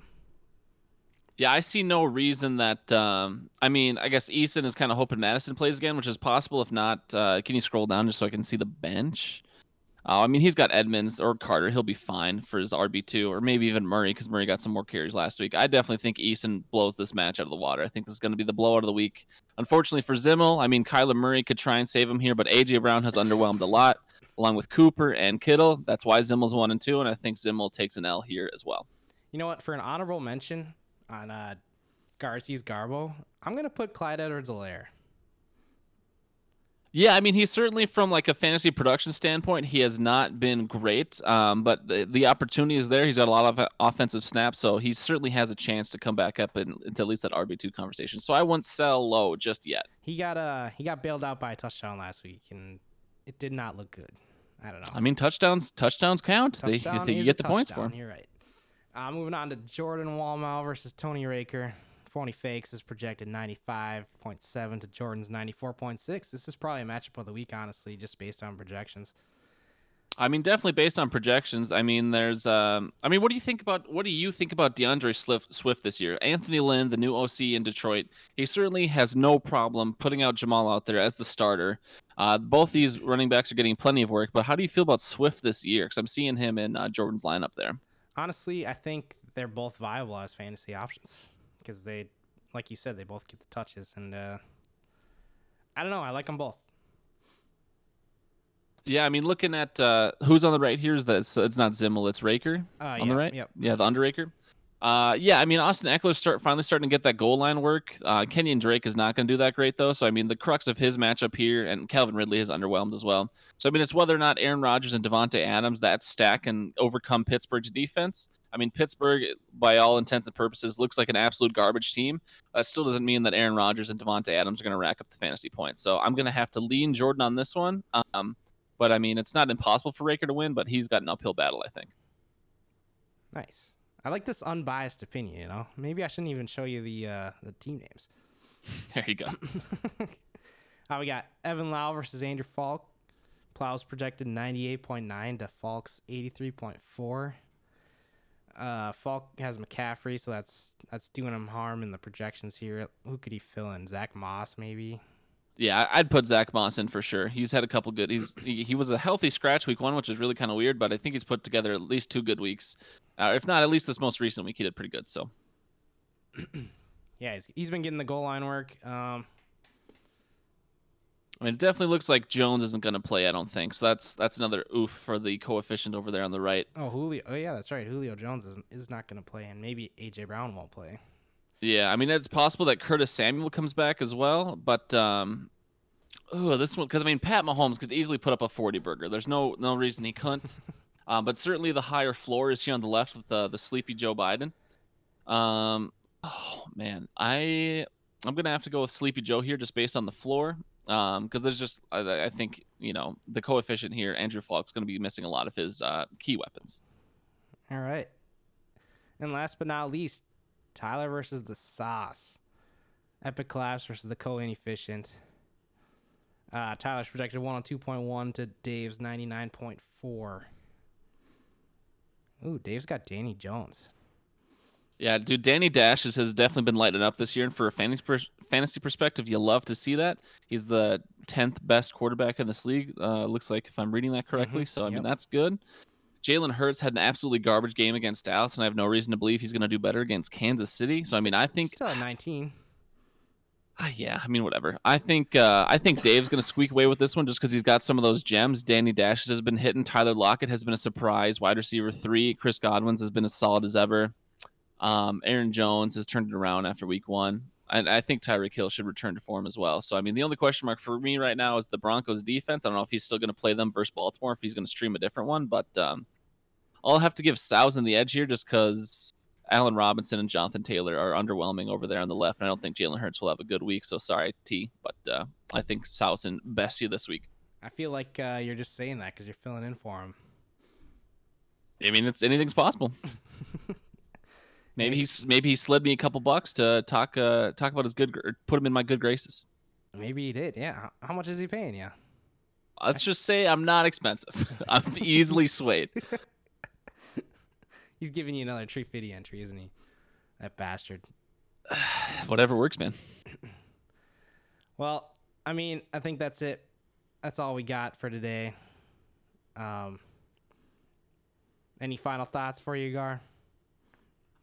Yeah, I see no reason that. Um, I mean, I guess Easton is kind of hoping Mattison plays again, which is possible. If not, uh, can you scroll down just so I can see the bench? Uh, I mean, he's got Edmonds or Carter. He'll be fine for his RB two, or maybe even Murray because Murray got some more carries last week. I definitely think Easton blows this match out of the water. I think this is going to be the blowout of the week. Unfortunately for Zimmel, I mean, Kyler Murray could try and save him here, but AJ Brown has underwhelmed a lot. along with Cooper and Kittle. That's why Zimmel's one and two, and I think Zimmel takes an L here as well. You know what? For an honorable mention on uh, Garci's Garbo, I'm gonna put Clyde Edwards-Helaire. Yeah, I mean, he's certainly from like a fantasy production standpoint, he has not been great. Um, but the, the opportunity is there. He's got a lot of uh, offensive snaps, so he certainly has a chance to come back up in, into at least that RB two conversation. So I wouldn't sell low just yet. He got uh he got bailed out by a touchdown last week, and it did not look good. I don't know. I mean, touchdowns touchdowns count. Touchdown they, you get the points for touchdown, him. You're right. Uh, moving on to Jordan Walmau versus Tony Raker. Phony Fakes is projected 95.7 to Jordan's 94.6. This is probably a matchup of the week, honestly, just based on projections. I mean, definitely based on projections. I mean, there's. Um, I mean, what do you think about what do you think about D'Andre Swift, Swift this year? Anthony Lynn, the new OC in Detroit, he certainly has no problem putting out Jamal out there as the starter. Uh, both these running backs are getting plenty of work, but how do you feel about Swift this year? Because I'm seeing him in uh, Jordan's lineup there. Honestly, I think they're both viable as fantasy options because they, like you said, they both get the touches, and uh, I don't know. I like them both. Yeah, I mean, looking at uh, who's on the right here is that so it's not Zimmel, it's Raker Uh, on yep, the right. yep. Yeah, the under Raker. Uh, yeah, I mean, Austin Ekeler start finally starting to get that goal line work. Uh, Kenyon Drake is not going to do that great though. So I mean, the crux of his matchup here, and Calvin Ridley has underwhelmed as well. So I mean, it's whether or not Aaron Rodgers and Davante Adams that stack can overcome Pittsburgh's defense. I mean, Pittsburgh, by all intents and purposes, looks like an absolute garbage team. That still doesn't mean that Aaron Rodgers and Davante Adams are going to rack up the fantasy points. So I'm going to have to lean Jordan on this one. Um, but I mean, it's not impossible for Raker to win, but he's got an uphill battle, I think. Nice. I like this unbiased opinion. You know, maybe I shouldn't even show you the uh, the team names. There you go. Uh, we got Evan Lau versus Andrew Falk. Plow's projected 98.9 to Falk's 83.4. Uh, Falk has McCaffrey, so that's that's doing him harm in the projections here. Who could he fill in? Zach Moss, maybe. Yeah, I'd put Zach Moss in for sure. He's had a couple good. He's he, he was a healthy scratch week one, which is really kind of weird, but I think he's put together at least two good weeks. Uh, if not, at least this most recent week he did pretty good. So Yeah, he's, he's been getting the goal line work. Um, I mean, it definitely looks like Jones isn't going to play. I don't think so. That's that's another oof for the coefficient over there on the right. oh, Julio. Oh, yeah, that's right. Julio Jones is, is not going to play, and maybe AJ Brown won't play. Yeah, I mean it's possible that Curtis Samuel comes back as well, but um, oh, this one because I mean Pat Mahomes could easily put up a forty burger. There's no no reason he couldn't. um, but certainly the higher floor is here on the left with the the sleepy Joe Biden. Um, oh man, I I'm gonna have to go with Sleepy Joe here just based on the floor. Um, because there's just I, I think you know the coefficient here. Andrew Falk's gonna be missing a lot of his uh, key weapons. All right. And last but not least, Tyler versus the Sauce. Epic Collapse versus the Co Inefficient. Uh, Tyler's projected 102.1 to Dave's 99.4. Ooh, Dave's got Danny Jones. Yeah, dude, Danny Dash has, definitely been lighting up this year, and for a fantasy pers- fantasy perspective, you love to see that. He's the tenth best quarterback in this league. Uh, looks like if I'm reading that correctly, so I mean that's good. Jalen Hurts had an absolutely garbage game against Dallas, and I have no reason to believe he's going to do better against Kansas City. So I mean, I think Still at 19. Ah, yeah, I mean, whatever. I think uh, I think Dave's gonna squeak away with this one just because he's got some of those gems. Danny Dash has been hitting. Tyler Lockett has been a surprise wide receiver three. Chris Godwin's has been as solid as ever. Um, Aaron Jones has turned it around after week one, and I think Tyreek Hill should return to form as well. So I mean, the only question mark for me right now is the Broncos defense. I don't know if he's still gonna play them versus Baltimore, if he's gonna stream a different one, but um, I'll have to give Sausen the edge here just because Allen Robinson and Jonathan Taylor are underwhelming over there on the left, and I don't think Jalen Hurts will have a good week. So sorry, T, but uh, I think Sausen best you this week. I feel like uh, you're just saying that because you're filling in for him. I mean, it's anything's possible. maybe he's maybe he slid me a couple bucks to talk uh, talk about his good put him in my good graces. Maybe he did. Yeah. How- How much is he paying you? Let's just say I'm not expensive. I'm easily swayed. He's giving you another Tree Fitty entry, isn't he? That bastard. Whatever works, man. Well, I mean, I think that's it. That's all we got for today. Um, any final thoughts for you, Gar?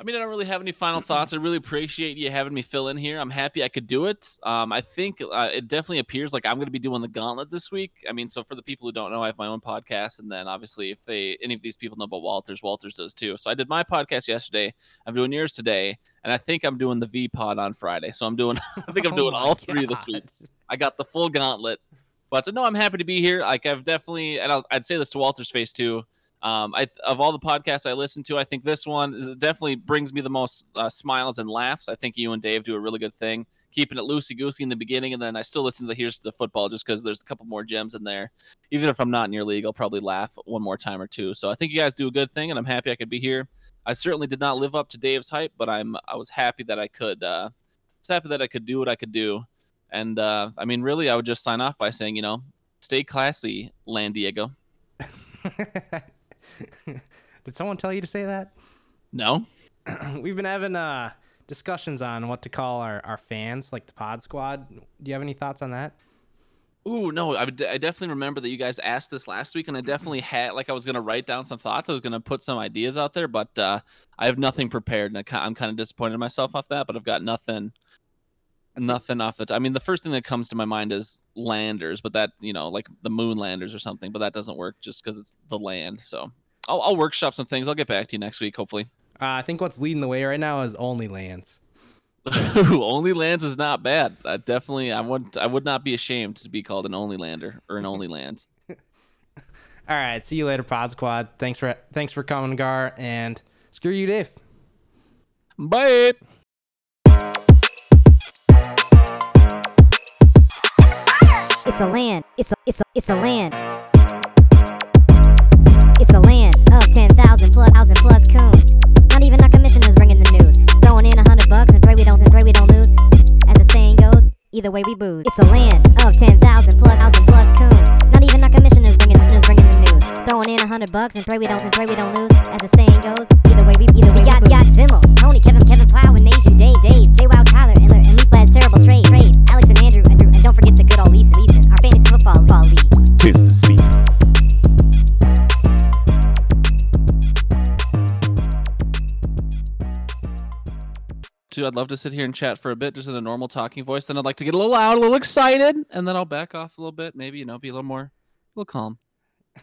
I I mean, I don't really have any final thoughts. I really appreciate you having me fill in here. I'm happy I could do it. Um, I think uh, it definitely appears like I'm going to be doing the gauntlet this week. I mean, so for the people who don't know, I have my own podcast, and then obviously, if they any of these people know about Walters, Walters does too. So I did my podcast yesterday. I'm doing yours today, and I think I'm doing the V Pod on Friday. So I'm doing. I think I'm Oh doing all three this week. I got the full gauntlet. But no, I'm happy to be here. Like I've definitely, and I'll, I'd say this to Walter's face too. Um, I of all the podcasts I listen to, I think this one definitely brings me the most uh, smiles and laughs. I think you and Dave do a really good thing, keeping it loosey goosey in the beginning, and then I still listen to the Here's the Football just because there's a couple more gems in there. Even if I'm not in your league, I'll probably laugh one more time or two. So I think you guys do a good thing, and I'm happy I could be here. I certainly did not live up to Dave's hype, but I'm I was happy that I could. Uh, happy that I could do what I could do, and uh, I mean, really, I would just sign off by saying, you know, stay classy, Land Diego. Did someone tell you to say that? No. We've been having uh, discussions on what to call our, our fans, like the Pod Squad. Do you have any thoughts on that? Ooh, no, I, I definitely remember that you guys asked this last week, and I definitely had like I was gonna write down some thoughts. I was gonna put some ideas out there, but uh, I have nothing prepared, and I, I'm kind of disappointed in myself off that. But I've got nothing, nothing off the. T- I mean, the first thing that comes to my mind is landers, but that you know, like the moon landers or something, but that doesn't work just because it's the land. So I'll, I'll workshop some things. I'll get back to you next week, hopefully. Uh, I think what's leading the way right now is Only Lands. only lands is not bad. I definitely, I would, I would not be ashamed to be called an only lander or an only lands. All right, see you later, Pod Squad. Thanks for thanks for coming, Gar, and screw you, Dave. Bye. It's a land. It's a it's a it's a land. It's a land of ten thousand plus thousand plus coons. Not even our commissioners bringing the news. Throwing in a hundred bucks and pray we don't and pray we don't lose. As the saying goes, either way we booze. It's a land of ten thousand plus thousand plus coons. Not even our commissioners bringing the news bringing the news. Throwing in a hundred bucks and pray we don't and pray we don't lose. As the saying goes, either way we either way we got got Zimmel, Tony, Kevin, Kevin Plow, and Asian Dave, Dave, J. Wow, Tyler, Endler, and Leaf Lad's terrible trade trades. Alex and Andrew, Andrew, and don't forget the good old Leeson, Leeson, our fantasy football ball league. Tis the season. Too. I'd love to sit here and chat for a bit, just in a normal talking voice. Then I'd like to get a little loud, a little excited, and then I'll back off a little bit. Maybe you know, be a little more, a little calm.